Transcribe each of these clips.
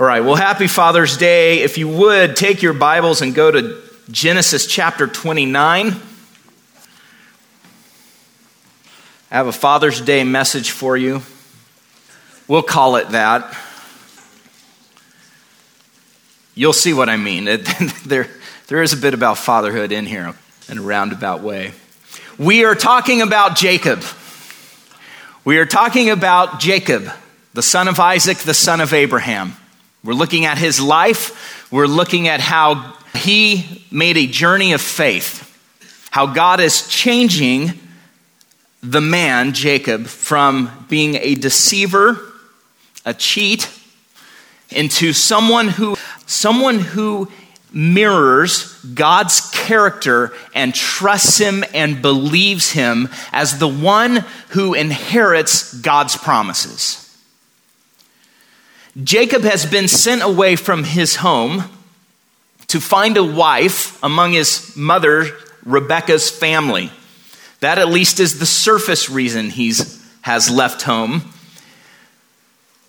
All right, well, happy Father's Day. If you would, take your Bibles and go to Genesis chapter 29. I have a Father's Day message for you. We'll call it that. You'll see what I mean. there, there is a bit about fatherhood in here in a roundabout way. We are talking about Jacob. We are talking about Jacob, the son of Isaac, the son of Abraham. We're looking at his life. We're looking at how he made a journey of faith, how God is changing the man, Jacob, from being a deceiver, a cheat, into someone who, someone who mirrors God's character and trusts him and believes him as the one who inherits God's promises. Jacob has been sent away from his home to find a wife among his mother, Rebekah's family. That at least is the surface reason he has left home.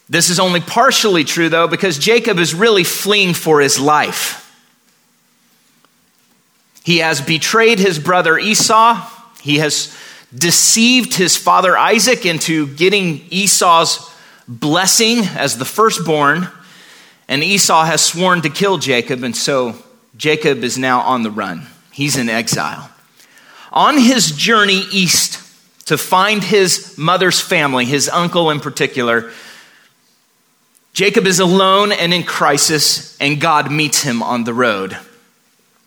This is only partially true, though, because Jacob is really fleeing for his life. He has betrayed his brother Esau. He has deceived his father Isaac into getting Esau's blessing as the firstborn, and Esau has sworn to kill Jacob, and so Jacob is now on the run. He's in exile. On his journey east to find his mother's family, his uncle in particular, Jacob is alone and in crisis, and God meets him on the road.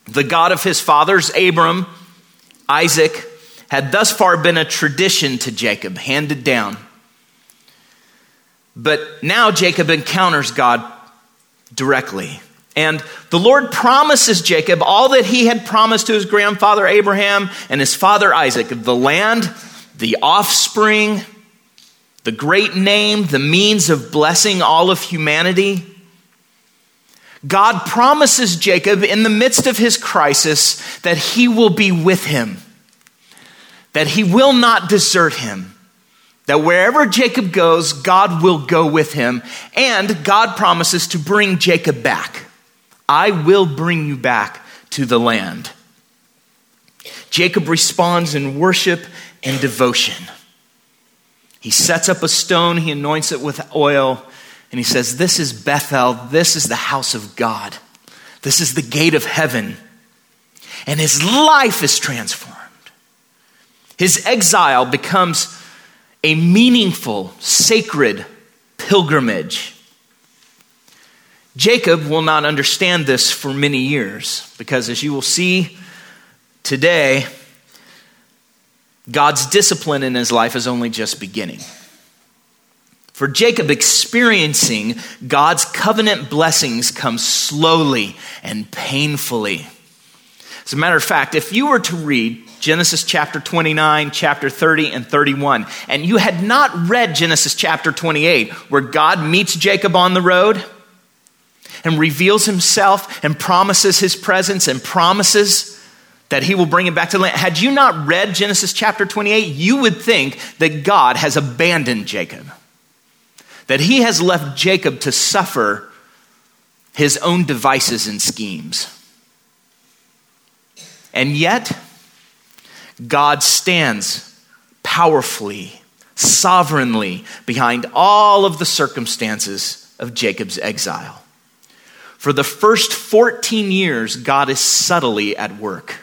The God of his fathers, Abram, Isaac, had thus far been a tradition to Jacob, handed down. But now Jacob encounters God directly. And the Lord promises Jacob all that he had promised to his grandfather Abraham and his father Isaac the land, the offspring, the great name, the means of blessing all of humanity. God promises Jacob in the midst of his crisis that he will be with him, that he will not desert him that wherever Jacob goes, God will go with him. And God promises to bring Jacob back. I will bring you back to the land. Jacob responds in worship and devotion. He sets up a stone, he anoints it with oil, and he says, This is Bethel, this is the house of God, this is the gate of heaven. And his life is transformed. His exile becomes a meaningful, sacred pilgrimage. Jacob will not understand this for many years because, as you will see today, God's discipline in his life is only just beginning. For Jacob, experiencing God's covenant blessings comes slowly and painfully. As a matter of fact, if you were to read Genesis chapter 29, chapter 30, and 31, and you had not read Genesis chapter 28, where God meets Jacob on the road and reveals himself and promises his presence and promises that he will bring him back to land. Had you not read Genesis chapter 28, you would think that God has abandoned Jacob, that he has left Jacob to suffer his own devices and schemes. And yet, God stands powerfully, sovereignly behind all of the circumstances of Jacob's exile. For the first 14 years, God is subtly at work.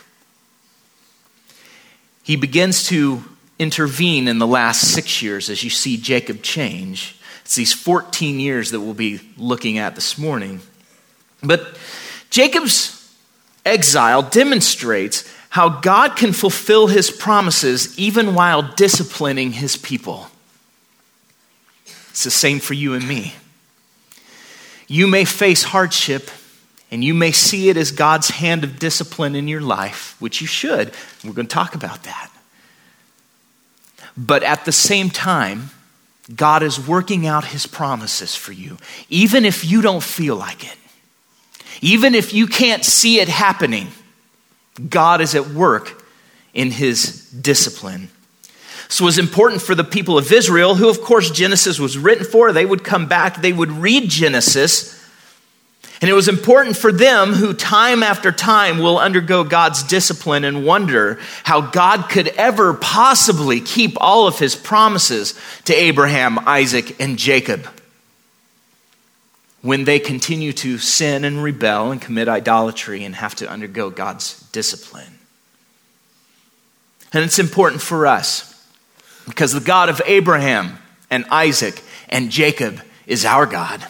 He begins to intervene in the last six years as you see Jacob change. It's these 14 years that we'll be looking at this morning. But Jacob's exile demonstrates how God can fulfill his promises even while disciplining his people. It's the same for you and me. You may face hardship and you may see it as God's hand of discipline in your life, which you should. We're going to talk about that. But at the same time, God is working out his promises for you, even if you don't feel like it. Even if you can't see it happening, God is at work in his discipline. So it was important for the people of Israel, who, of course, Genesis was written for. They would come back, they would read Genesis, And it was important for them who, time after time, will undergo God's discipline and wonder how God could ever possibly keep all of his promises to Abraham, Isaac, and Jacob when they continue to sin and rebel and commit idolatry and have to undergo God's discipline. And it's important for us because the God of Abraham and Isaac and Jacob is our God.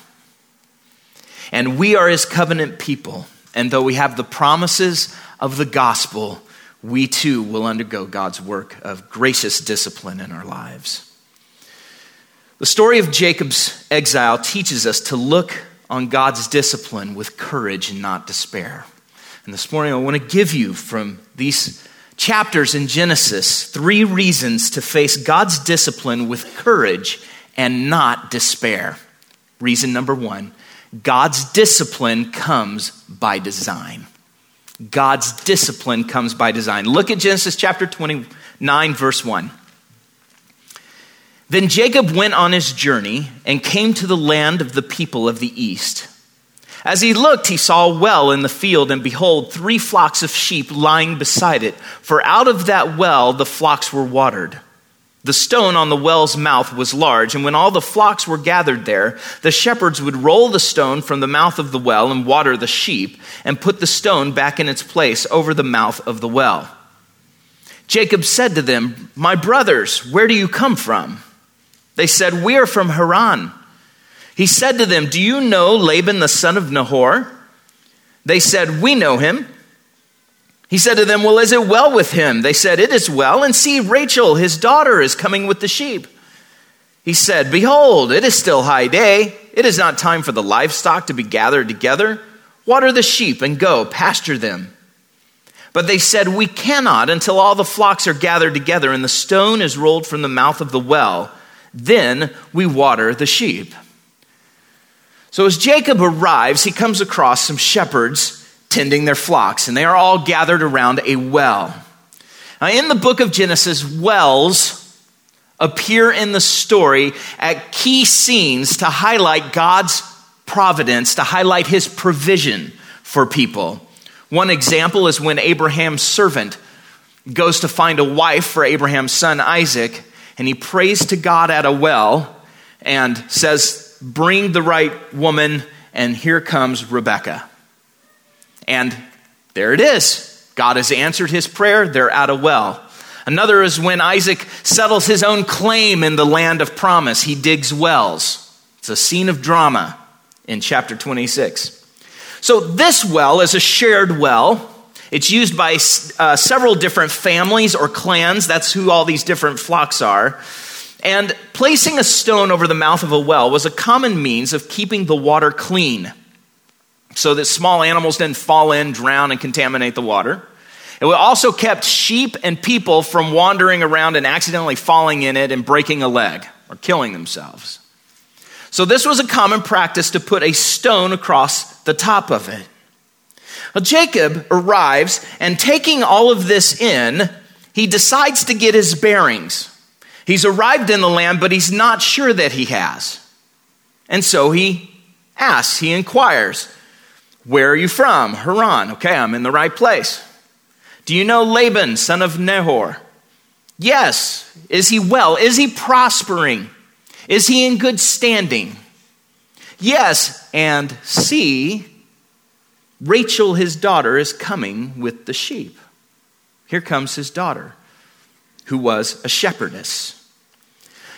And we are his covenant people. And though we have the promises of the gospel, we too will undergo God's work of gracious discipline in our lives. The story of Jacob's exile teaches us to look on God's discipline with courage and not despair. And this morning, I want to give you from these chapters in Genesis three reasons to face God's discipline with courage and not despair. Reason number one God's discipline comes by design. God's discipline comes by design. Look at Genesis chapter 29, verse 1. Then Jacob went on his journey and came to the land of the people of the east. As he looked, he saw a well in the field, and behold, three flocks of sheep lying beside it, for out of that well the flocks were watered. The stone on the well's mouth was large, and when all the flocks were gathered there, the shepherds would roll the stone from the mouth of the well and water the sheep, and put the stone back in its place over the mouth of the well. Jacob said to them, My brothers, where do you come from? They said, We are from Haran. He said to them, Do you know Laban the son of Nahor? They said, We know him. He said to them, Well, is it well with him? They said, It is well. And see, Rachel, his daughter, is coming with the sheep. He said, Behold, it is still high day. It is not time for the livestock to be gathered together. Water the sheep and go, pasture them. But they said, We cannot until all the flocks are gathered together and the stone is rolled from the mouth of the well. Then we water the sheep. So as Jacob arrives, he comes across some shepherds tending their flocks, and they are all gathered around a well. Now, in the book of Genesis, wells appear in the story at key scenes to highlight God's providence, to highlight his provision for people. One example is when Abraham's servant goes to find a wife for Abraham's son Isaac, and he prays to God at a well and says, Bring the right woman, and here comes Rebekah. And there it is. God has answered his prayer. They're at a well. Another is when Isaac settles his own claim in the land of promise. He digs wells. It's a scene of drama in chapter 26. So, this well is a shared well. It's used by uh, several different families or clans. That's who all these different flocks are. And placing a stone over the mouth of a well was a common means of keeping the water clean so that small animals didn't fall in, drown, and contaminate the water. It also kept sheep and people from wandering around and accidentally falling in it and breaking a leg or killing themselves. So, this was a common practice to put a stone across the top of it. Well, Jacob arrives and taking all of this in, he decides to get his bearings. He's arrived in the land, but he's not sure that he has. And so he asks, he inquires, where are you from? Haran. Okay, I'm in the right place. Do you know Laban, son of Nahor? Yes. Is he well? Is he prospering? Is he in good standing? Yes. And see, Rachel, his daughter, is coming with the sheep. Here comes his daughter, who was a shepherdess.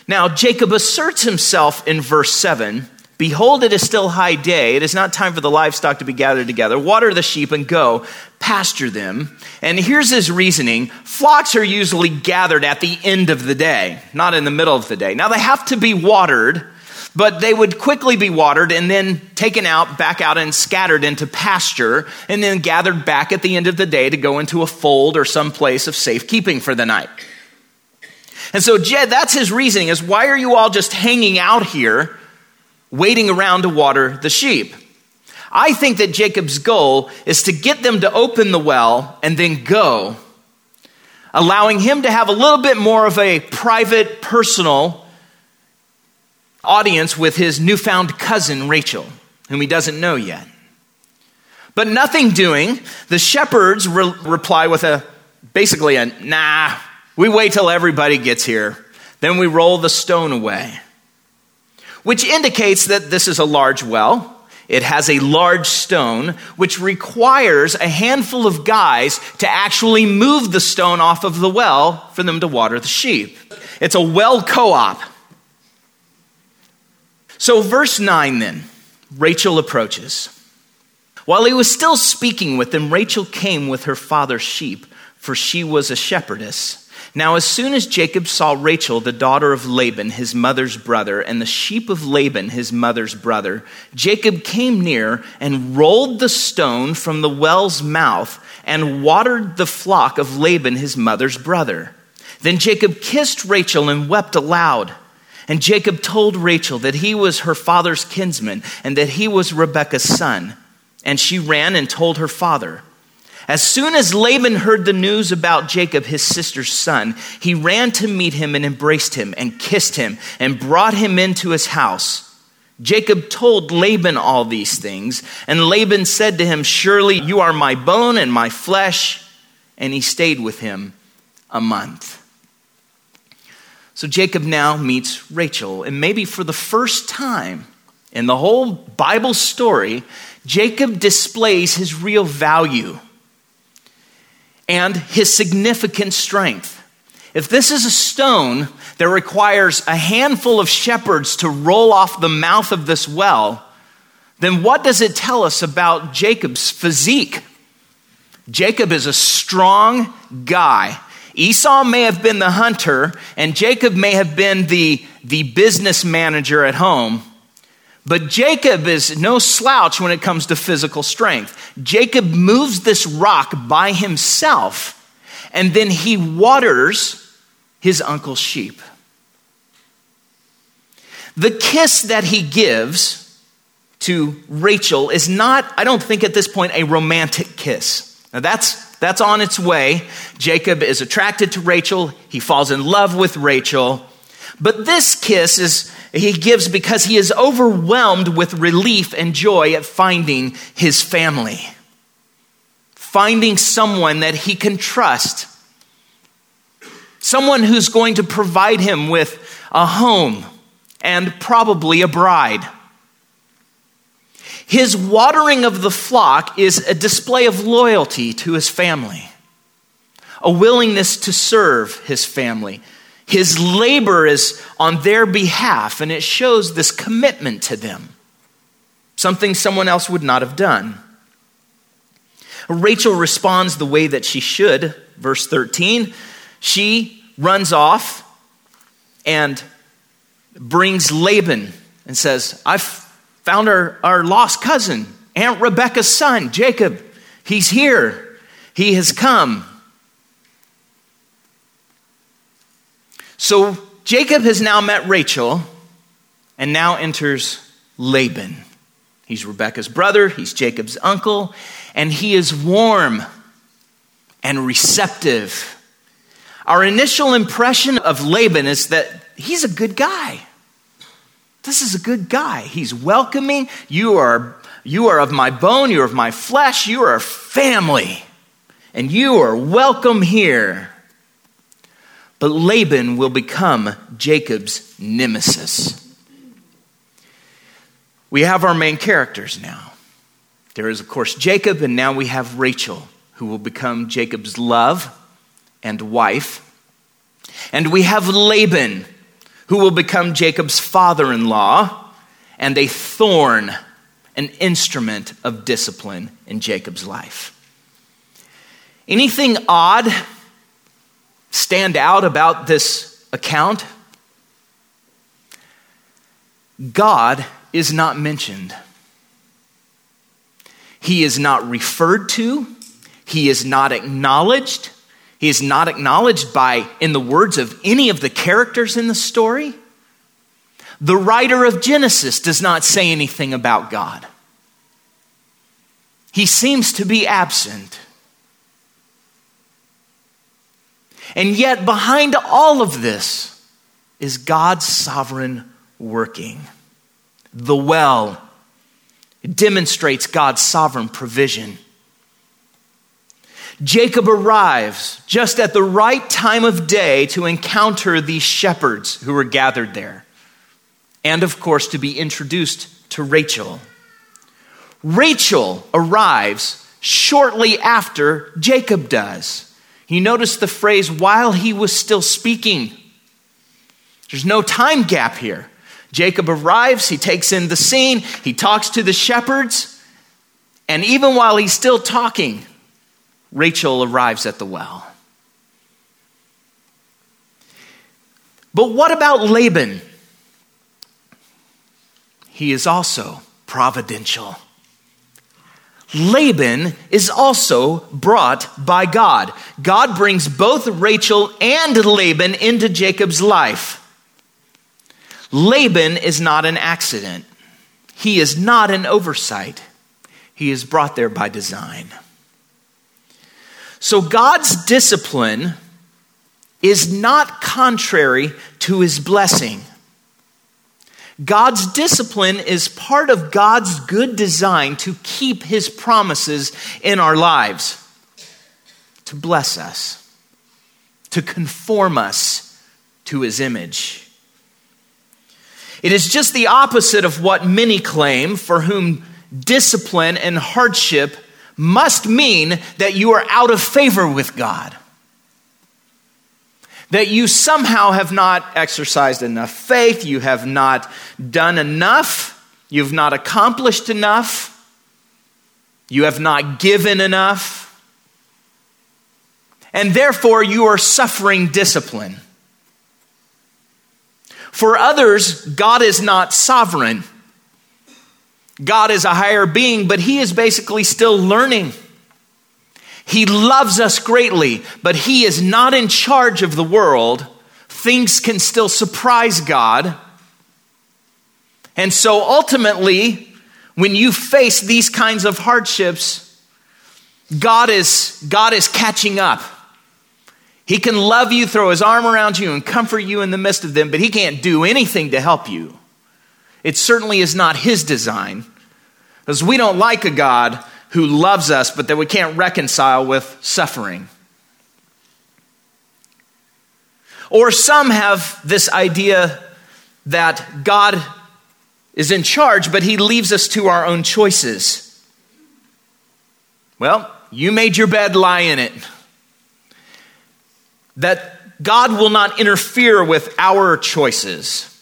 Now, Jacob asserts himself in verse 7 Behold, it is still high day. It is not time for the livestock to be gathered together. Water the sheep and go, pasture them. And here's his reasoning flocks are usually gathered at the end of the day, not in the middle of the day. Now, they have to be watered, but they would quickly be watered and then taken out, back out, and scattered into pasture, and then gathered back at the end of the day to go into a fold or some place of safekeeping for the night. And so, Jed, that's his reasoning is why are you all just hanging out here? waiting around to water the sheep. I think that Jacob's goal is to get them to open the well and then go, allowing him to have a little bit more of a private, personal audience with his newfound cousin, Rachel, whom he doesn't know yet. But nothing doing, the shepherds re- reply with a basically a nah, we wait till everybody gets here. Then we roll the stone away, which indicates that this is a large well. It has a large stone, which requires a handful of guys to actually move the stone off of the well for them to water the sheep. It's a well co op. So, verse 9 then, Rachel approaches. While he was still speaking with them, Rachel came with her father's sheep, for she was a shepherdess. Now, as soon as Jacob saw Rachel, the daughter of Laban, his mother's brother, and the sheep of Laban, his mother's brother, Jacob came near and rolled the stone from the well's mouth and watered the flock of Laban, his mother's brother. Then Jacob kissed Rachel and wept aloud. And Jacob told Rachel that he was her father's kinsman and that he was Rebekah's son. And she ran and told her father. As soon as Laban heard the news about Jacob, his sister's son, he ran to meet him and embraced him and kissed him and brought him into his house. Jacob told Laban all these things, and Laban said to him, Surely you are my bone and my flesh. And he stayed with him a month. So Jacob now meets Rachel, and maybe for the first time in the whole Bible story, Jacob displays his real value and his significant strength. If this is a stone that requires a handful of shepherds to roll off the mouth of this well, then what does it tell us about Jacob's physique? Jacob is a strong guy. Esau may have been the hunter, and Jacob may have been the, the business manager at home. But Jacob is no slouch when it comes to physical strength. Jacob moves this rock by himself, and then he waters his uncle's sheep. The kiss that he gives to Rachel is not, I don't think at this point, a romantic kiss. Now that's, that's on its way. Jacob is attracted to Rachel, he falls in love with Rachel. But this kiss is he gives because he is overwhelmed with relief and joy at finding his family. Finding someone that he can trust. Someone who's going to provide him with a home and probably a bride. His watering of the flock is a display of loyalty to his family, a willingness to serve his family, his labor is on their behalf, and it shows this commitment to them, something someone else would not have done. Rachel responds the way that she should. Verse 13, she runs off and brings Laban and says, I've found our, our lost cousin, Aunt Rebecca's son, Jacob. He's here. He has come. So Jacob has now met Rachel and now enters Laban. He's Rebecca's brother, he's Jacob's uncle, and he is warm and receptive. Our initial impression of Laban is that he's a good guy. This is a good guy. He's welcoming. You are, you are of my bone, you are of my flesh, you are family, and you are welcome here. But Laban will become Jacob's nemesis. We have our main characters now. There is, of course, Jacob, and now we have Rachel, who will become Jacob's love and wife. And we have Laban, who will become Jacob's father in law and a thorn, an instrument of discipline in Jacob's life. Anything odd stand out about this account? God is not mentioned. He is not referred to. He is not acknowledged. He is not acknowledged by, in the words of any of the characters in the story. The writer of Genesis does not say anything about God. He seems to be absent. And yet, behind all of this is God's sovereign working. The well demonstrates God's sovereign provision. Jacob arrives just at the right time of day to encounter these shepherds who were gathered there, and of course, to be introduced to Rachel. Rachel arrives shortly after Jacob does. You notice the phrase, while he was still speaking. There's no time gap here. Jacob arrives, he takes in the scene, he talks to the shepherds, and even while he's still talking, Rachel arrives at the well. But what about Laban? He is also providential. Laban is also brought by God. God brings both Rachel and Laban into Jacob's life. Laban is not an accident, he is not an oversight. He is brought there by design. So God's discipline is not contrary to his blessing. God's discipline is part of God's good design to keep his promises in our lives, to bless us, to conform us to his image. It is just the opposite of what many claim, for whom discipline and hardship must mean that you are out of favor with God. That you somehow have not exercised enough faith, you have not done enough, you've not accomplished enough, you have not given enough, and therefore you are suffering discipline. For others, God is not sovereign. God is a higher being, but he is basically still learning. He loves us greatly, but he is not in charge of the world. Things can still surprise God. And so ultimately, when you face these kinds of hardships, God is, God is catching up. He can love you, throw his arm around you, and comfort you in the midst of them, but he can't do anything to help you. It certainly is not his design. Because we don't like a God who loves us, but that we can't reconcile with suffering. Or some have this idea that God is in charge, but he leaves us to our own choices. Well, you made your bed, lie in it. That God will not interfere with our choices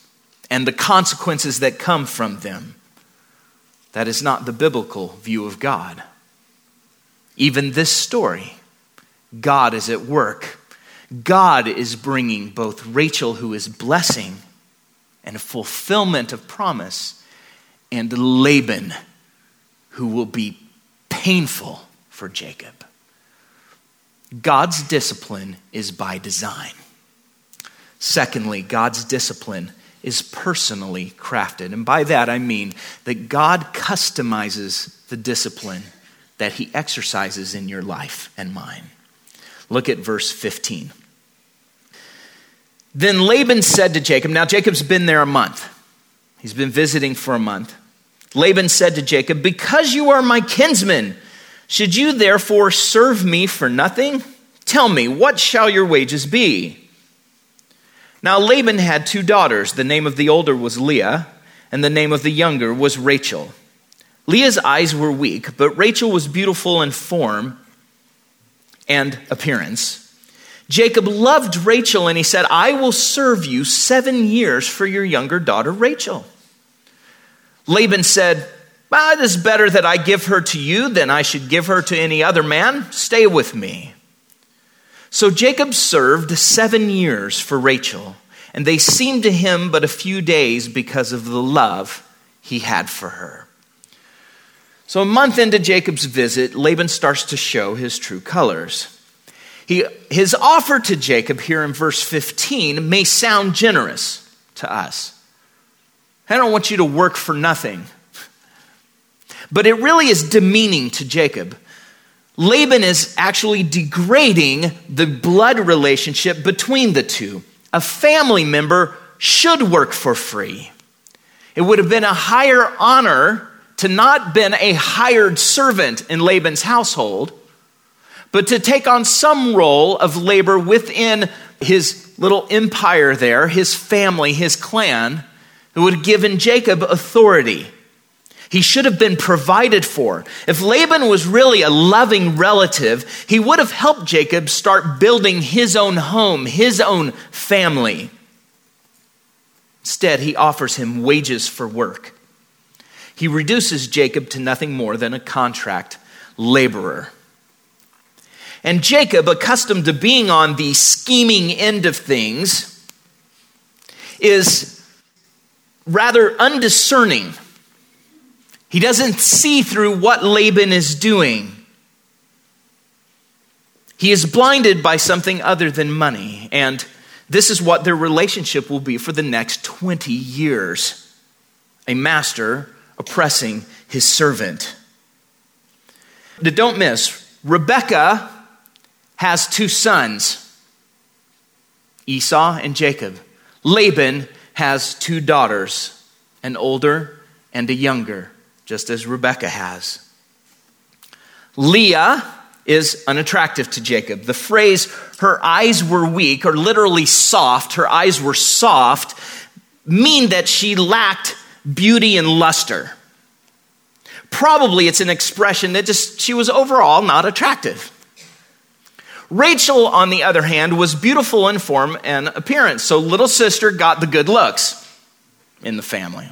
and the consequences that come from them. That is not the biblical view of God. Even this story, God is at work. God is bringing both Rachel, who is blessing and fulfillment of promise, and Laban, who will be painful for Jacob. God's discipline is by design. Secondly, God's discipline is personally crafted. And by that I mean that God customizes the discipline that he exercises in your life and mine. Look at verse 15. Then Laban said to Jacob, now Jacob's been there a month. He's been visiting for a month. Laban said to Jacob, Because you are my kinsman, should you therefore serve me for nothing? Tell me, what shall your wages be? Now Laban had two daughters. The name of the older was Leah, and the name of the younger was Rachel. Leah's eyes were weak, but Rachel was beautiful in form and appearance. Jacob loved Rachel, and he said, I will serve you seven years for your younger daughter Rachel. Laban said, well, It is better that I give her to you than I should give her to any other man. Stay with me. So Jacob served seven years for Rachel, and they seemed to him but a few days because of the love he had for her. So, a month into Jacob's visit, Laban starts to show his true colors. He, his offer to Jacob here in verse 15 may sound generous to us. I don't want you to work for nothing. But it really is demeaning to Jacob Laban is actually degrading the blood relationship between the two. A family member should work for free. It would have been a higher honor to not been a hired servant in Laban's household, but to take on some role of labor within his little empire there, his family, his clan, who would have given Jacob authority. He should have been provided for. If Laban was really a loving relative, he would have helped Jacob start building his own home, his own family. Instead, he offers him wages for work. He reduces Jacob to nothing more than a contract laborer. And Jacob, accustomed to being on the scheming end of things, is rather undiscerning he doesn't see through what Laban is doing. He is blinded by something other than money. And this is what their relationship will be for the next 20 years a master oppressing his servant. Don't miss, Rebecca has two sons, Esau and Jacob. Laban has two daughters, an older and a younger just as Rebecca has. Leah is unattractive to Jacob. The phrase, her eyes were weak, or literally soft, her eyes were soft, mean that she lacked beauty and luster. Probably it's an expression that just she was overall not attractive. Rachel, on the other hand, was beautiful in form and appearance, so little sister got the good looks in the family.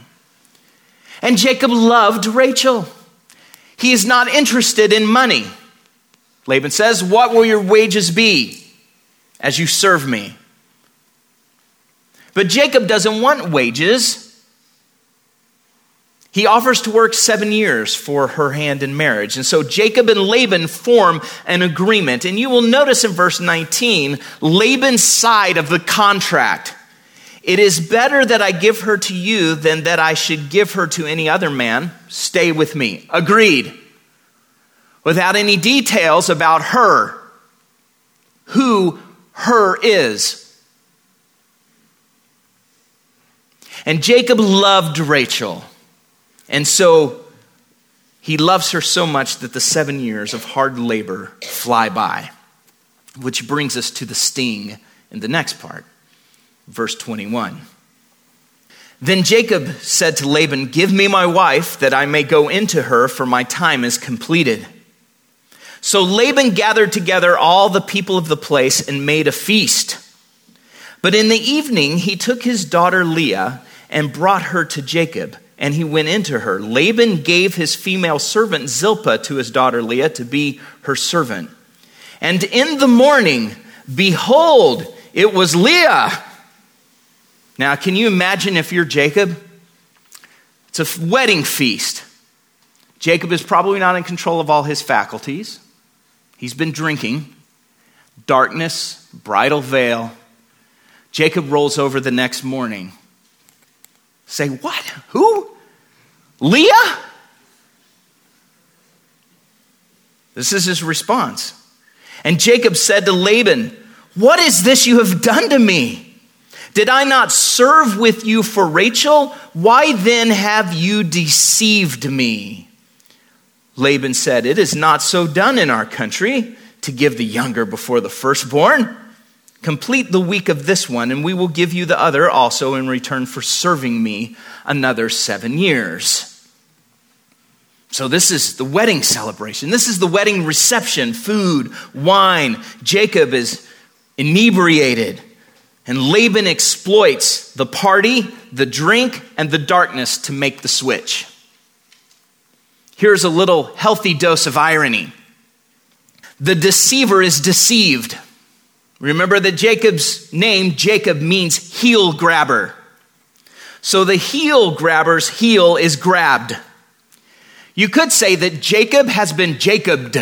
And Jacob loved Rachel. He is not interested in money. Laban says, What will your wages be as you serve me? But Jacob doesn't want wages. He offers to work seven years for her hand in marriage. And so Jacob and Laban form an agreement. And you will notice in verse 19, Laban's side of the contract. It is better that I give her to you than that I should give her to any other man. Stay with me. Agreed. Without any details about her, who her is. And Jacob loved Rachel. And so he loves her so much that the seven years of hard labor fly by. Which brings us to the sting in the next part verse 21. Then Jacob said to Laban, Give me my wife, that I may go into her, for my time is completed. So Laban gathered together all the people of the place and made a feast. But in the evening, he took his daughter Leah and brought her to Jacob, and he went into her. Laban gave his female servant Zilpah to his daughter Leah to be her servant. And in the morning, behold, it was Leah now, can you imagine if you're Jacob? It's a wedding feast. Jacob is probably not in control of all his faculties. He's been drinking. Darkness, bridal veil. Jacob rolls over the next morning. Say, what? Who? Leah? This is his response. And Jacob said to Laban, What is this you have done to me? Did I not serve with you for Rachel? Why then have you deceived me? Laban said, It is not so done in our country to give the younger before the firstborn. Complete the week of this one, and we will give you the other also in return for serving me another seven years. So, this is the wedding celebration. This is the wedding reception food, wine. Jacob is inebriated. And Laban exploits the party, the drink, and the darkness to make the switch. Here's a little healthy dose of irony the deceiver is deceived. Remember that Jacob's name, Jacob, means heel grabber. So the heel grabber's heel is grabbed. You could say that Jacob has been Jacobed.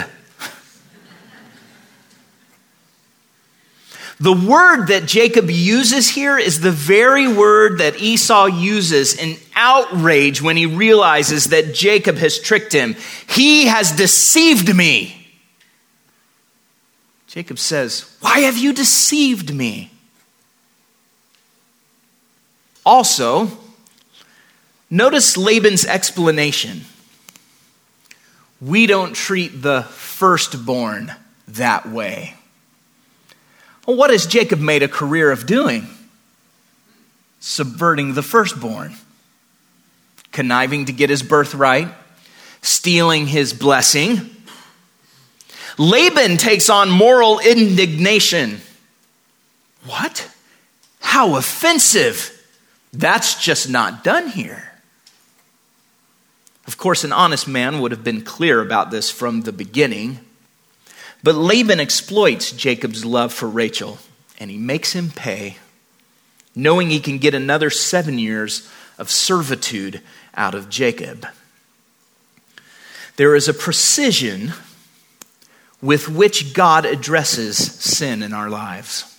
The word that Jacob uses here is the very word that Esau uses in outrage when he realizes that Jacob has tricked him. He has deceived me. Jacob says, Why have you deceived me? Also, notice Laban's explanation. we don't treat the firstborn that way. Well, what has Jacob made a career of doing? Subverting the firstborn, conniving to get his birthright, stealing his blessing. Laban takes on moral indignation. What? How offensive! That's just not done here. Of course, an honest man would have been clear about this from the beginning. But Laban exploits Jacob's love for Rachel, and he makes him pay, knowing he can get another seven years of servitude out of Jacob. There is a precision with which God addresses sin in our lives.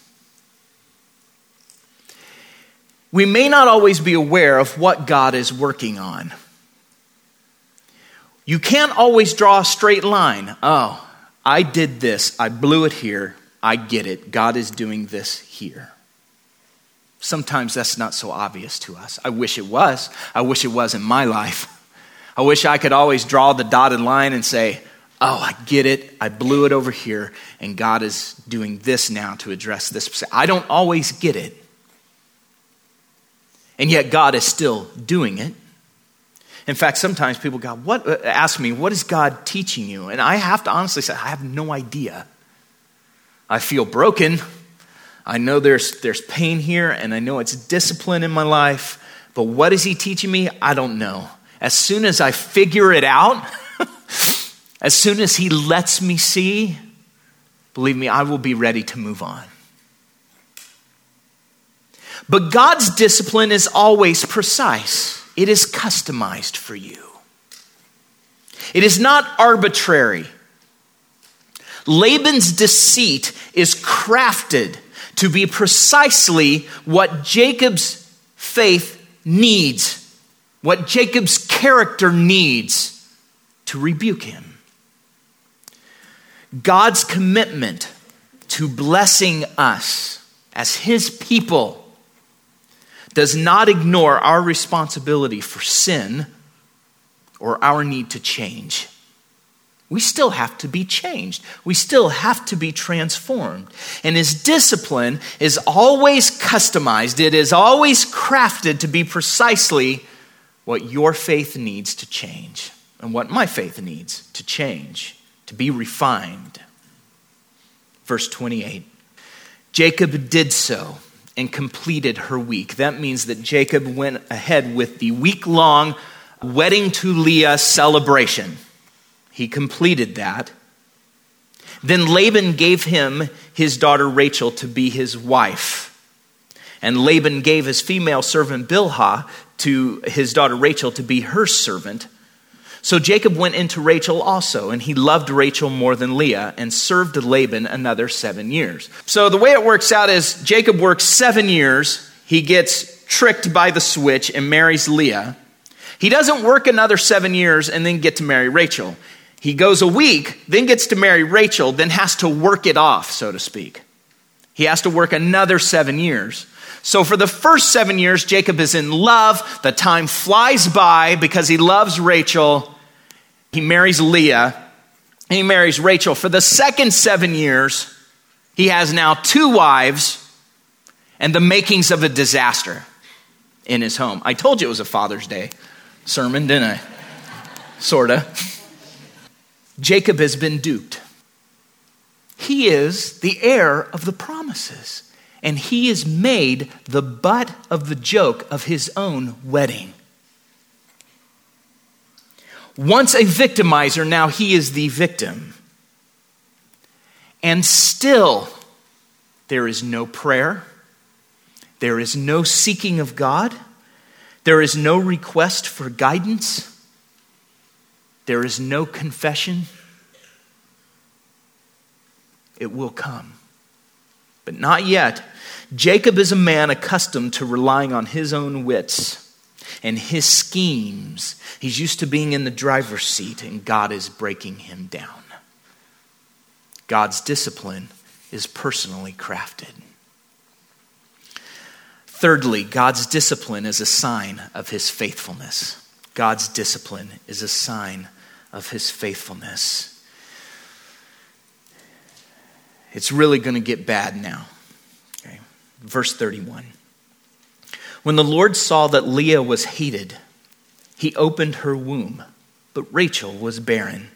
We may not always be aware of what God is working on. You can't always draw a straight line. Oh, I did this. I blew it here. I get it. God is doing this here. Sometimes that's not so obvious to us. I wish it was. I wish it was in my life. I wish I could always draw the dotted line and say, Oh, I get it. I blew it over here, and God is doing this now to address this. I don't always get it. And yet, God is still doing it. In fact, sometimes people go, what, uh, ask me, what is God teaching you? And I have to honestly say, I have no idea. I feel broken. I know there's, there's pain here, and I know it's discipline in my life. But what is He teaching me? I don't know. As soon as I figure it out, as soon as He lets me see, believe me, I will be ready to move on. But God's discipline is always precise. It is customized for you. It is not arbitrary. Laban's deceit is crafted to be precisely what Jacob's faith needs, what Jacob's character needs to rebuke him. God's commitment to blessing us as his people does not ignore our responsibility for sin or our need to change. We still have to be changed. We still have to be transformed. And his discipline is always customized, it is always crafted to be precisely what your faith needs to change and what my faith needs to change, to be refined. Verse 28 Jacob did so and completed her week. That means that Jacob went ahead with the week long wedding to Leah celebration. He completed that. Then Laban gave him his daughter Rachel to be his wife. And Laban gave his female servant Bilhah to his daughter Rachel to be her servant. So Jacob went into Rachel also, and he loved Rachel more than Leah and served Laban another seven years. So the way it works out is Jacob works seven years, he gets tricked by the switch and marries Leah. He doesn't work another seven years and then get to marry Rachel. He goes a week, then gets to marry Rachel, then has to work it off, so to speak. He has to work another seven years. So, for the first seven years, Jacob is in love. The time flies by because he loves Rachel. He marries Leah. He marries Rachel. For the second seven years, he has now two wives and the makings of a disaster in his home. I told you it was a Father's Day sermon, didn't I? Sorta. Jacob has been duped. He is the heir of the promises and he is made the butt of the joke of his own wedding. Once a victimizer, now he is the victim. And still, there is no prayer, there is no seeking of God, there is no request for guidance, there is no confession. It will come but not yet. Jacob is a man accustomed to relying on his own wits and his schemes. He's used to being in the driver's seat, and God is breaking him down. God's discipline is personally crafted. Thirdly, God's discipline is a sign of his faithfulness. God's discipline is a sign of his faithfulness. It's really going to get bad now. Okay. Verse 31. When the Lord saw that Leah was hated, he opened her womb, but Rachel was barren.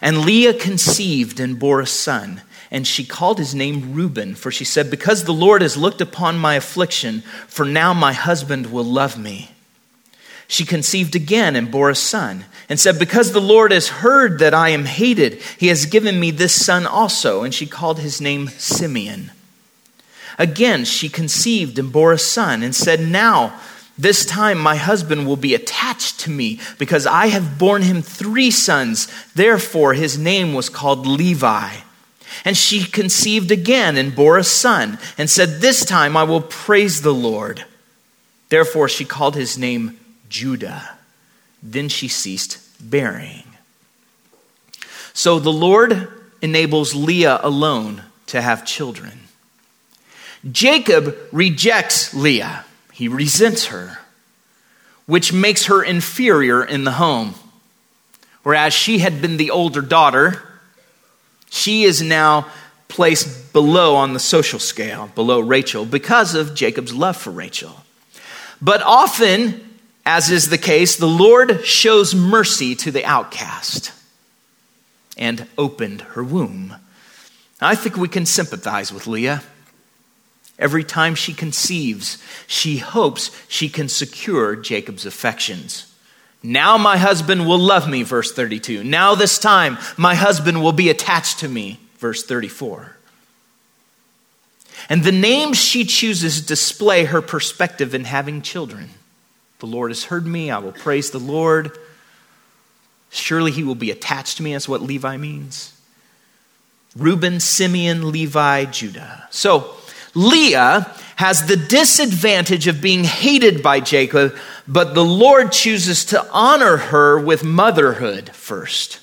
And Leah conceived and bore a son, and she called his name Reuben, for she said, Because the Lord has looked upon my affliction, for now my husband will love me. She conceived again and bore a son, and said, Because the Lord has heard that I am hated, he has given me this son also. And she called his name Simeon. Again, she conceived and bore a son, and said, Now, this time my husband will be attached to me, because I have borne him three sons. Therefore, his name was called Levi. And she conceived again and bore a son, and said, This time I will praise the Lord. Therefore, she called his name Judah. Then she ceased bearing. So the Lord enables Leah alone to have children. Jacob rejects Leah, he resents her, which makes her inferior in the home. Whereas she had been the older daughter, she is now placed below on the social scale, below Rachel, because of Jacob's love for Rachel. But often, as is the case, the Lord shows mercy to the outcast and opened her womb. I think we can sympathize with Leah. Every time she conceives, she hopes she can secure Jacob's affections. Now my husband will love me, verse 32. Now this time my husband will be attached to me, verse 34. And the names she chooses display her perspective in having children. The Lord has heard me. I will praise the Lord. Surely he will be attached to me. That's what Levi means. Reuben, Simeon, Levi, Judah. So Leah has the disadvantage of being hated by Jacob, but the Lord chooses to honor her with motherhood first.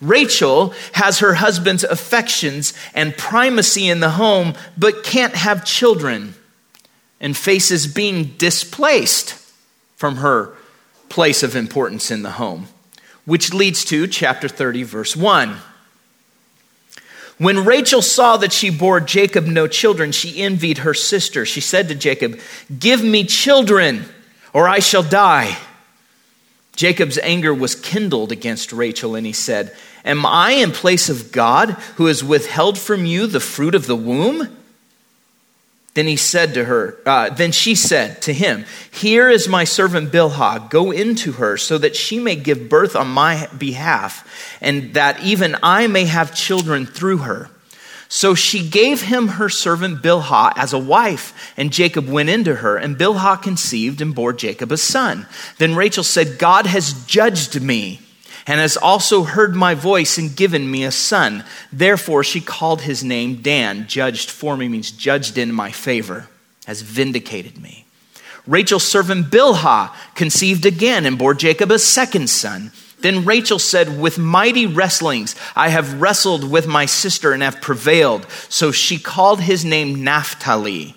Rachel has her husband's affections and primacy in the home, but can't have children and faces being displaced from her place of importance in the home, which leads to chapter 30, verse 1. When Rachel saw that she bore Jacob no children, she envied her sister. She said to Jacob, Give me children, or I shall die. Jacob's anger was kindled against Rachel, and he said, Am I in place of God, who has withheld from you the fruit of the womb? Then he said to her, uh, then she said to him, Here is my servant Bilhah. Go into her so that she may give birth on my behalf, and that even I may have children through her. So she gave him her servant Bilhah as a wife, and Jacob went into her, and Bilhah conceived and bore Jacob a son. Then Rachel said, God has judged me and has also heard my voice and given me a son. Therefore, she called his name Dan. Judged for me means judged in my favor, has vindicated me. Rachel's servant Bilhah conceived again and bore Jacob a second son. Then Rachel said, With mighty wrestlings I have wrestled with my sister and have prevailed. So she called his name Naphtali.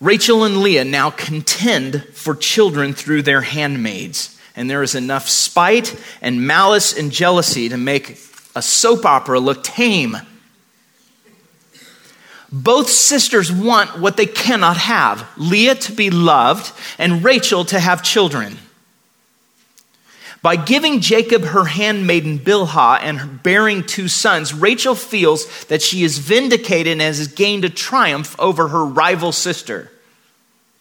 Rachel and Leah now contend for children through their handmaids. And there is enough spite and malice and jealousy to make a soap opera look tame. Both sisters want what they cannot have Leah to be loved and Rachel to have children. By giving Jacob her handmaiden Bilhah and bearing two sons, Rachel feels that she is vindicated and has gained a triumph over her rival sister,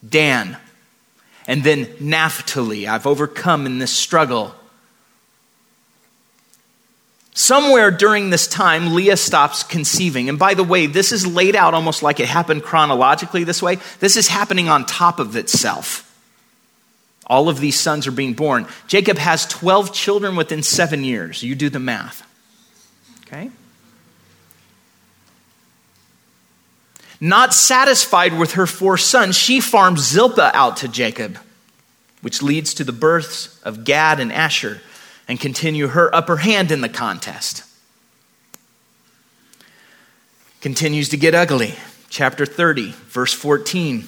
Dan. And then Naphtali. I've overcome in this struggle. Somewhere during this time, Leah stops conceiving. And by the way, this is laid out almost like it happened chronologically this way. This is happening on top of itself All of these sons are being born. Jacob has 12 children within seven years. You do the math. Okay? Not satisfied with her four sons, she farms Zilpah out to Jacob, which leads to the births of Gad and Asher and continue her upper hand in the contest. Continues to get ugly. Chapter 30, verse 14.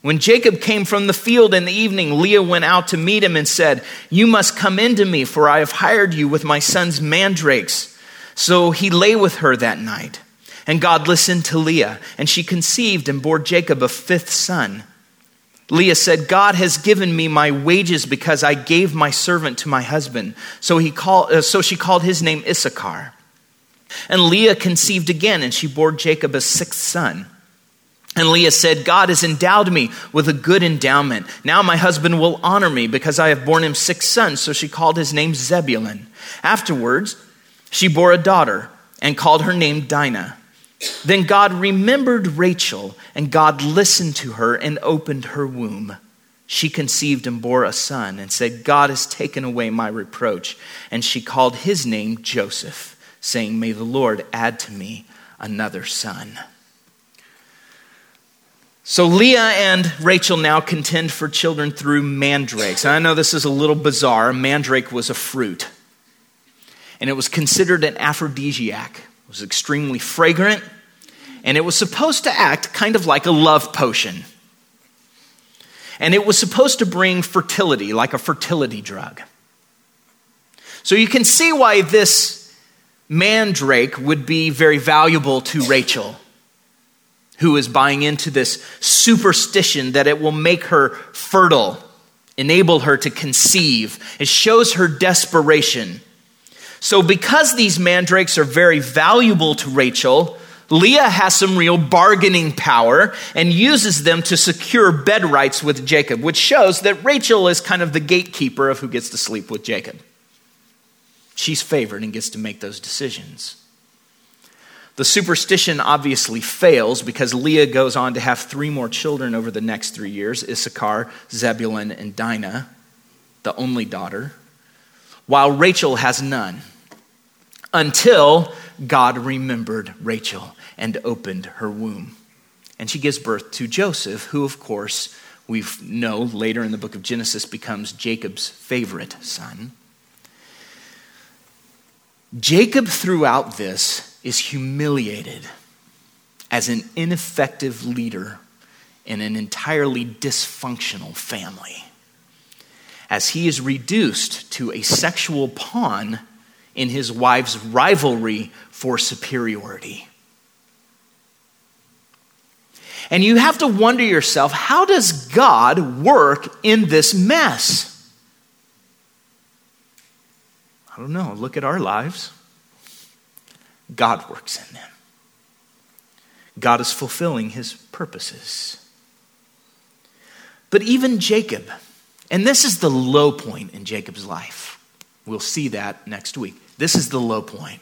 When Jacob came from the field in the evening, Leah went out to meet him and said, You must come in to me, for I have hired you with my son's mandrakes. So he lay with her that night. And God listened to Leah, and she conceived and bore Jacob a fifth son. Leah said, God has given me my wages because I gave my servant to my husband. So, he called, uh, so she called his name Issachar. And Leah conceived again, and she bore Jacob a sixth son. And Leah said, God has endowed me with a good endowment. Now my husband will honor me because I have borne him six sons. So she called his name Zebulun. Afterwards, she bore a daughter and called her name Dinah. Then God remembered Rachel, and God listened to her and opened her womb. She conceived and bore a son, and said, God has taken away my reproach. And she called his name Joseph, saying, May the Lord add to me another son. So Leah and Rachel now contend for children through mandrakes. And I know this is a little bizarre. Mandrake was a fruit and it was considered an aphrodisiac. It was extremely fragrant, and it was supposed to act kind of like a love potion. And it was supposed to bring fertility, like a fertility drug. So you can see why this mandrake would be very valuable to Rachel, who is buying into this superstition that it will make her fertile, enable her to conceive. It shows her desperation so, because these mandrakes are very valuable to Rachel, Leah has some real bargaining power and uses them to secure bed rights with Jacob, which shows that Rachel is kind of the gatekeeper of who gets to sleep with Jacob. She's favored and gets to make those decisions. The superstition obviously fails because Leah goes on to have three more children over the next three years Issachar, Zebulun, and Dinah, the only daughter while Rachel has none, until God remembered Rachel and opened her womb. And she gives birth to Joseph, who, of course, we know later in the book of Genesis becomes Jacob's favorite son. Jacob, throughout this, is humiliated as an ineffective leader in an entirely dysfunctional family as he is reduced to a sexual pawn in his wife's rivalry for superiority. And you have to wonder yourself how does God work in this mess? I don't know. Look at our lives. God works in them. God is fulfilling his purposes. But even Jacob, and this is the low point in Jacob's life. We'll see that next week. This is the low point.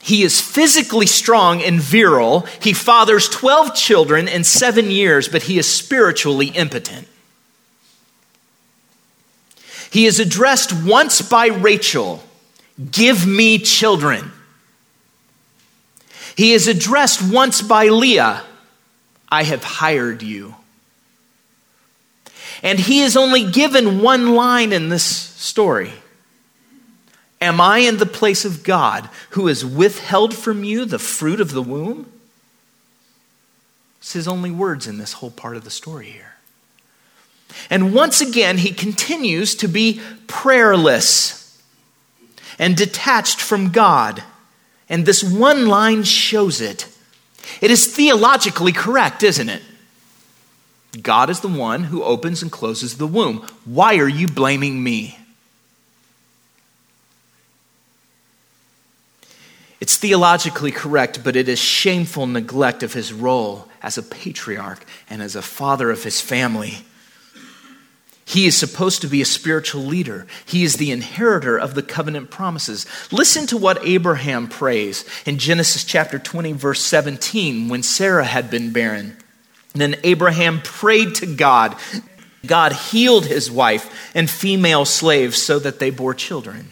He is physically strong and virile. He fathers 12 children in seven years, but he is spiritually impotent. He is addressed once by Rachel Give me children. He is addressed once by Leah I have hired you. And he is only given one line in this story Am I in the place of God who has withheld from you the fruit of the womb? It's his only words in this whole part of the story here. And once again, he continues to be prayerless and detached from God. And this one line shows it. It is theologically correct, isn't it? God is the one who opens and closes the womb. Why are you blaming me? It's theologically correct, but it is shameful neglect of his role as a patriarch and as a father of his family. He is supposed to be a spiritual leader. He is the inheritor of the covenant promises. Listen to what Abraham prays in Genesis chapter 20, verse 17, when Sarah had been barren. Then Abraham prayed to God. God healed his wife and female slaves so that they bore children.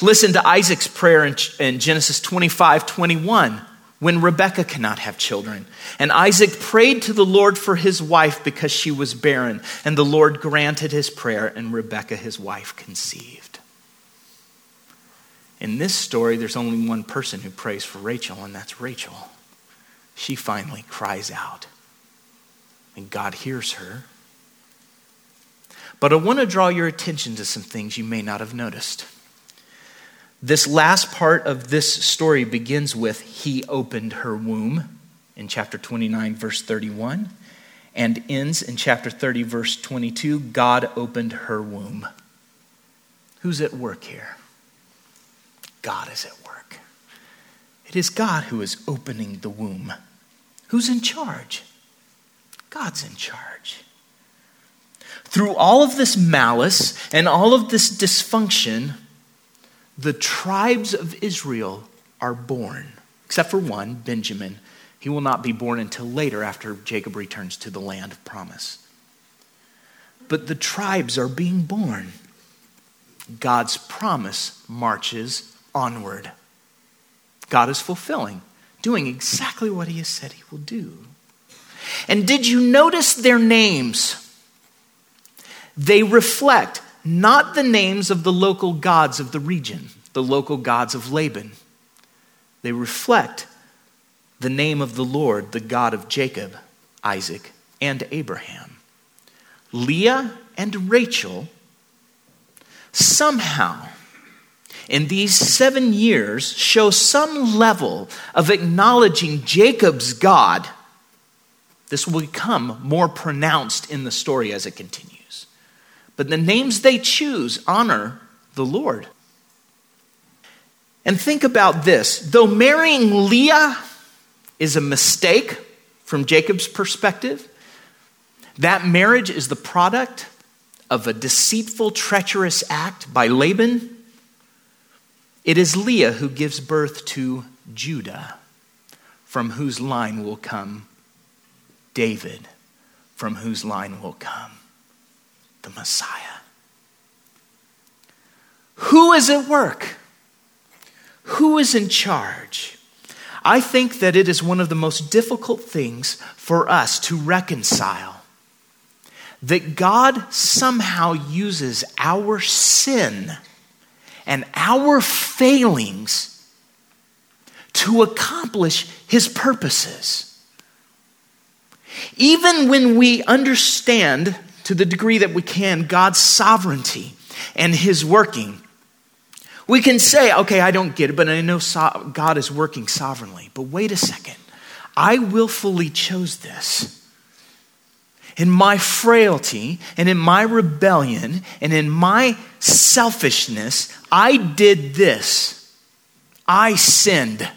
Listen to Isaac's prayer in, Genesis 25 21 when Rebekah cannot have children. And Isaac prayed to the Lord for his wife because she was barren. And the Lord granted his prayer, and Rebekah, his wife, conceived. In this story, there's only one person who prays for Rachel, and that's Rachel. She finally cries out, and God hears her. But I want to draw your attention to some things you may not have noticed. This last part of this story begins with He opened her womb in chapter 29, verse 31, and ends in chapter 30, verse 22 God opened her womb. Who's at work here? God is at work. It is God who is opening the womb. Who's in charge? God's in charge. Through all of this malice and all of this dysfunction, the tribes of Israel are born, except for one, Benjamin. He will not be born until later after Jacob returns to the land of promise. But the tribes are being born. God's promise marches onward. God is fulfilling, doing exactly what he has said he will do. And did you notice their names? They reflect not the names of the local gods of the region, the local gods of Laban. They reflect the name of the Lord, the God of Jacob, Isaac, and Abraham. Leah and Rachel somehow in these seven years show some level of acknowledging Jacob's God. This will become more pronounced in the story as it continues. But the names they choose honor the Lord. And think about this though marrying Leah is a mistake from Jacob's perspective, that marriage is the product of a deceitful, treacherous act by Laban. It is Leah who gives birth to Judah, from whose line will come David, from whose line will come the Messiah. Who is at work? Who is in charge? I think that it is one of the most difficult things for us to reconcile that God somehow uses our sin and our failings to accomplish his purposes. Even when we understand to the degree that we can God's sovereignty and his working, we can say, okay, I don't get it, but I know so- God is working sovereignly. But wait a second. I willfully chose this. In my frailty and in my rebellion and in my selfishness, I did this. I sinned.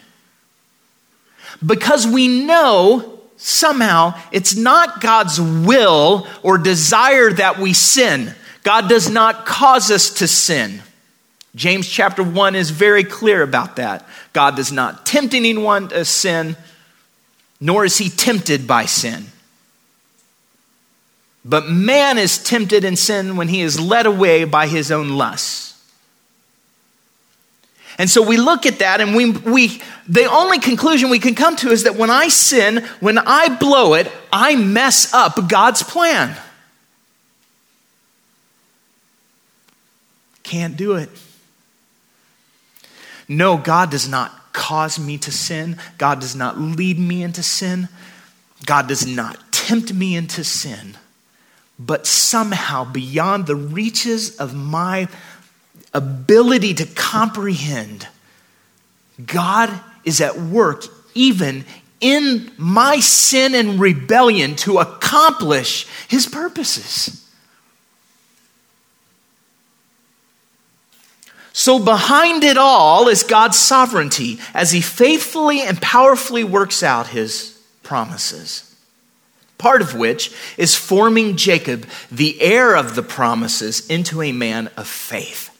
Because we know somehow it's not God's will or desire that we sin. God does not cause us to sin. James chapter 1 is very clear about that. God does not tempt anyone to sin, nor is he tempted by sin. But man is tempted in sin when he is led away by his own lusts. And so we look at that and we, we the only conclusion we can come to is that when I sin, when I blow it, I mess up God's plan. Can't do it. No, God does not cause me to sin. God does not lead me into sin. God does not tempt me into sin. But somehow, beyond the reaches of my ability to comprehend, God is at work even in my sin and rebellion to accomplish his purposes. So, behind it all is God's sovereignty as he faithfully and powerfully works out his promises part of which is forming Jacob, the heir of the promises, into a man of faith.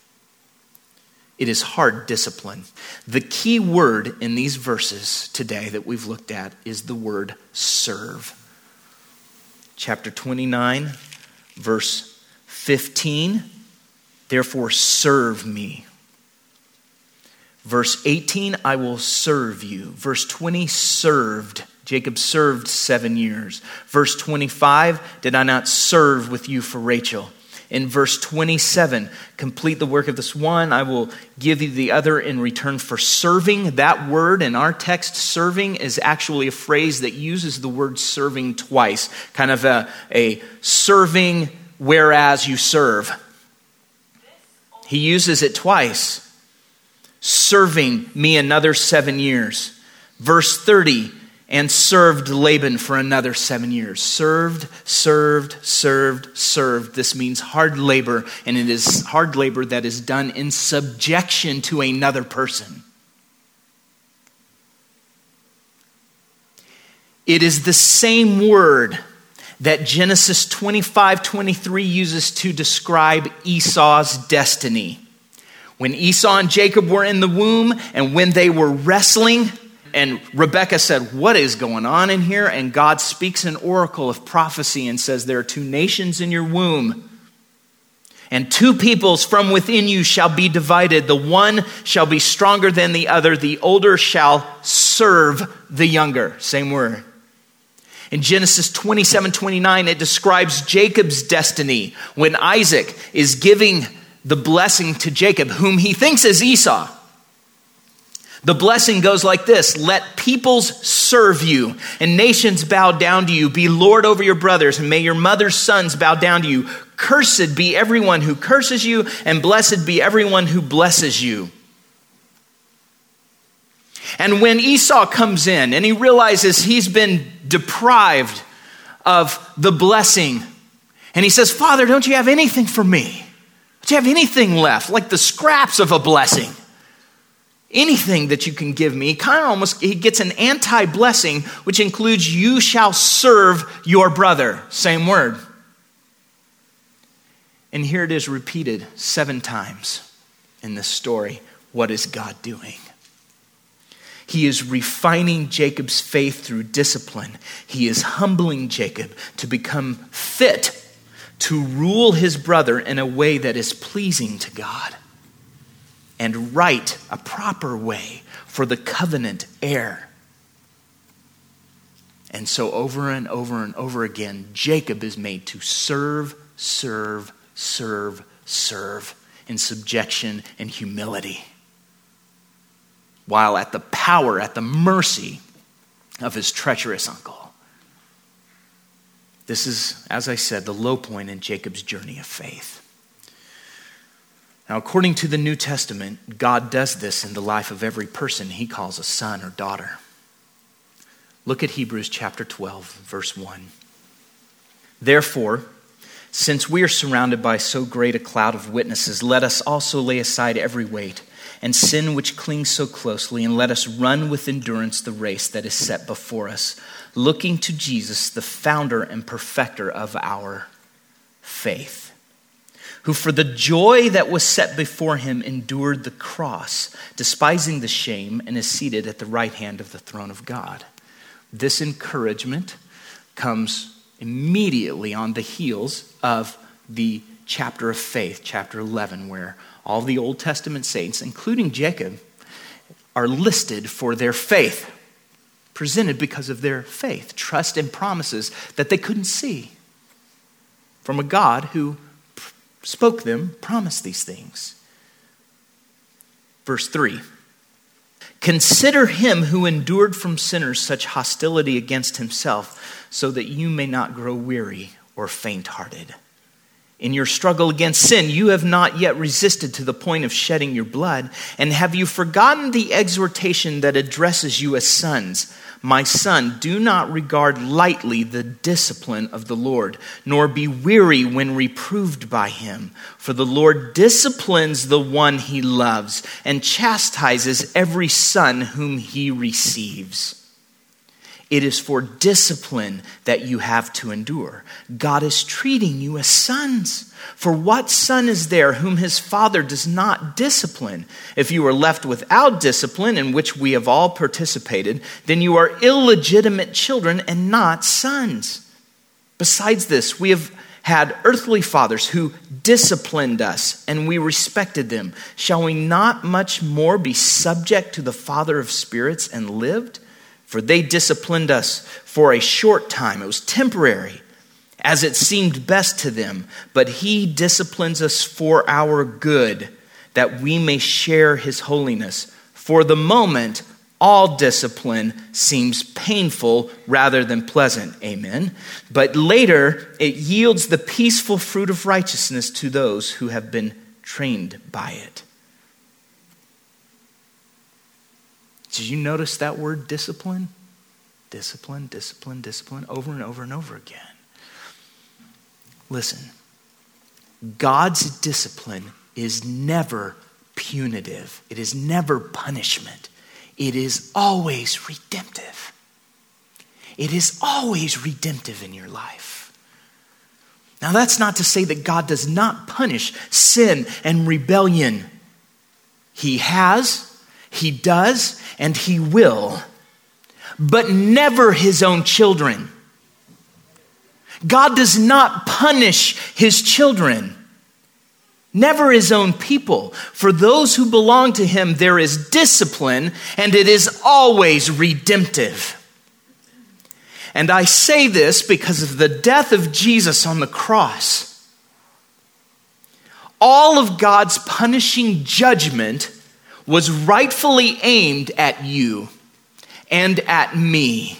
It is hard discipline. The key word in these verses today that we've looked at is the word serve. Chapter 29, verse 15. Therefore, serve me. Verse 18, I will serve you. Verse 20, served. Jacob served seven years. Verse 25, did I not serve with you for Rachel? In verse 27, complete the work of this one, I will give you the other in return for serving. That word in our text, serving, is actually a phrase that uses the word serving twice, kind of a, a serving whereas you serve. He uses it twice. Serving me another seven years. Verse 30, and served Laban for another seven years. Served, served, served, served. This means hard labor, and it is hard labor that is done in subjection to another person. It is the same word that Genesis 25 23 uses to describe Esau's destiny. When Esau and Jacob were in the womb and when they were wrestling, and Rebecca said, What is going on in here? And God speaks an oracle of prophecy and says, There are two nations in your womb. And two peoples from within you shall be divided. The one shall be stronger than the other. The older shall serve the younger. Same word. In Genesis 27 29, it describes Jacob's destiny when Isaac is giving the blessing to Jacob, whom he thinks is Esau. The blessing goes like this Let peoples serve you, and nations bow down to you. Be Lord over your brothers, and may your mother's sons bow down to you. Cursed be everyone who curses you, and blessed be everyone who blesses you. And when Esau comes in and he realizes he's been deprived of the blessing, and he says, Father, don't you have anything for me? Don't you have anything left, like the scraps of a blessing? Anything that you can give me. Kind of almost he gets an anti-blessing, which includes you shall serve your brother. Same word. And here it is repeated seven times in this story. What is God doing? He is refining Jacob's faith through discipline. He is humbling Jacob to become fit to rule his brother in a way that is pleasing to God and right, a proper way for the covenant heir. And so, over and over and over again, Jacob is made to serve, serve, serve, serve in subjection and humility, while at the power, at the mercy of his treacherous uncle. This is, as I said, the low point in Jacob's journey of faith. Now, according to the New Testament, God does this in the life of every person he calls a son or daughter. Look at Hebrews chapter 12, verse 1. Therefore, since we are surrounded by so great a cloud of witnesses, let us also lay aside every weight and sin which clings so closely, and let us run with endurance the race that is set before us, looking to Jesus, the founder and perfecter of our faith who for the joy that was set before him endured the cross, despising the shame, and is seated at the right hand of the throne of God. This encouragement comes immediately on the heels of the chapter of faith, chapter 11, where all the Old Testament saints, including Jacob, are listed for their faith, presented because of their faith, trust, and promises that they couldn't see from a God who spoke them, promised these things. Verse 3 Consider him who endured from sinners such hostility against himself, so that you may not grow weary or faint hearted. in your struggle against sin, you have not yet resisted to the point of shedding your blood. And have you forgotten the exhortation that addresses you as sons? My son, do not regard lightly the discipline of the Lord, nor be weary when reproved by him. For the Lord disciplines the one he loves and chastises every son whom he receives. It is for discipline that you have to endure. God is treating you as sons. For what son is there whom his father does not discipline? If you are left without discipline, in which we have all participated, then you are illegitimate children and not sons. Besides this, we have had earthly fathers who disciplined us, and we respected them. Shall we not much more be subject to the Father of spirits and lived? For they disciplined us for a short time, it was temporary, as it seemed best to them. But He disciplines us for our good, that we may share His holiness. For the moment, all discipline seems painful rather than pleasant. Amen. But later, it yields the peaceful fruit of righteousness to those who have been trained by it. Did you notice that word discipline? Discipline, discipline, discipline, over and over and over again. Listen, God's discipline is never punitive, it is never punishment, it is always redemptive. It is always redemptive in your life. Now, that's not to say that God does not punish sin and rebellion. He has, he does and he will, but never his own children. God does not punish his children, never his own people. For those who belong to him, there is discipline, and it is always redemptive. And I say this because of the death of Jesus on the cross. All of God's punishing judgment was rightfully aimed at you and at me.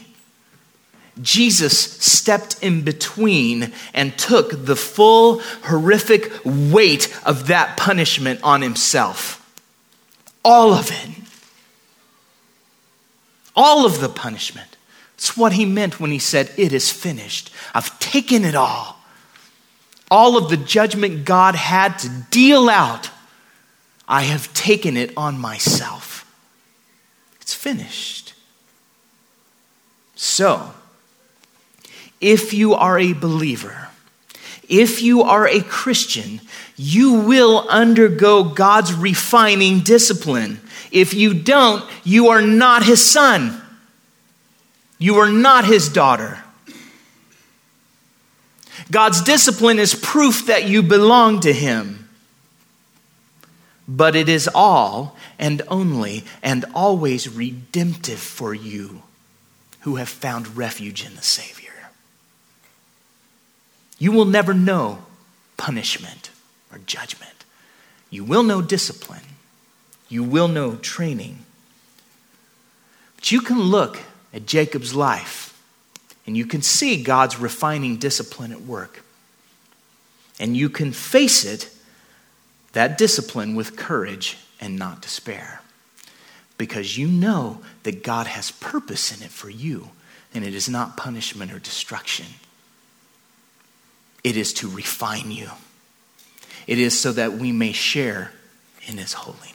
Jesus stepped in between and took the full horrific weight of that punishment on himself. All of it. All of the punishment. It's what he meant when he said, It is finished. I've taken it all. All of the judgment God had to deal out I have taken it on myself. It's finished. So, if you are a believer, if you are a Christian, you will undergo God's refining discipline. If you don't, you are not his son. You are not his daughter. God's discipline is proof that you belong to him but it is all and only and always redemptive for you who have found refuge in the Savior. You will never know punishment or judgment. You will know discipline. You will know training. But you can look at Jacob's life and you can see God's refining discipline at work. And you can face it that discipline with courage and not despair. Because you know that God has purpose in it for you, and it is not punishment or destruction. It is to refine you, it is so that we may share in His holiness.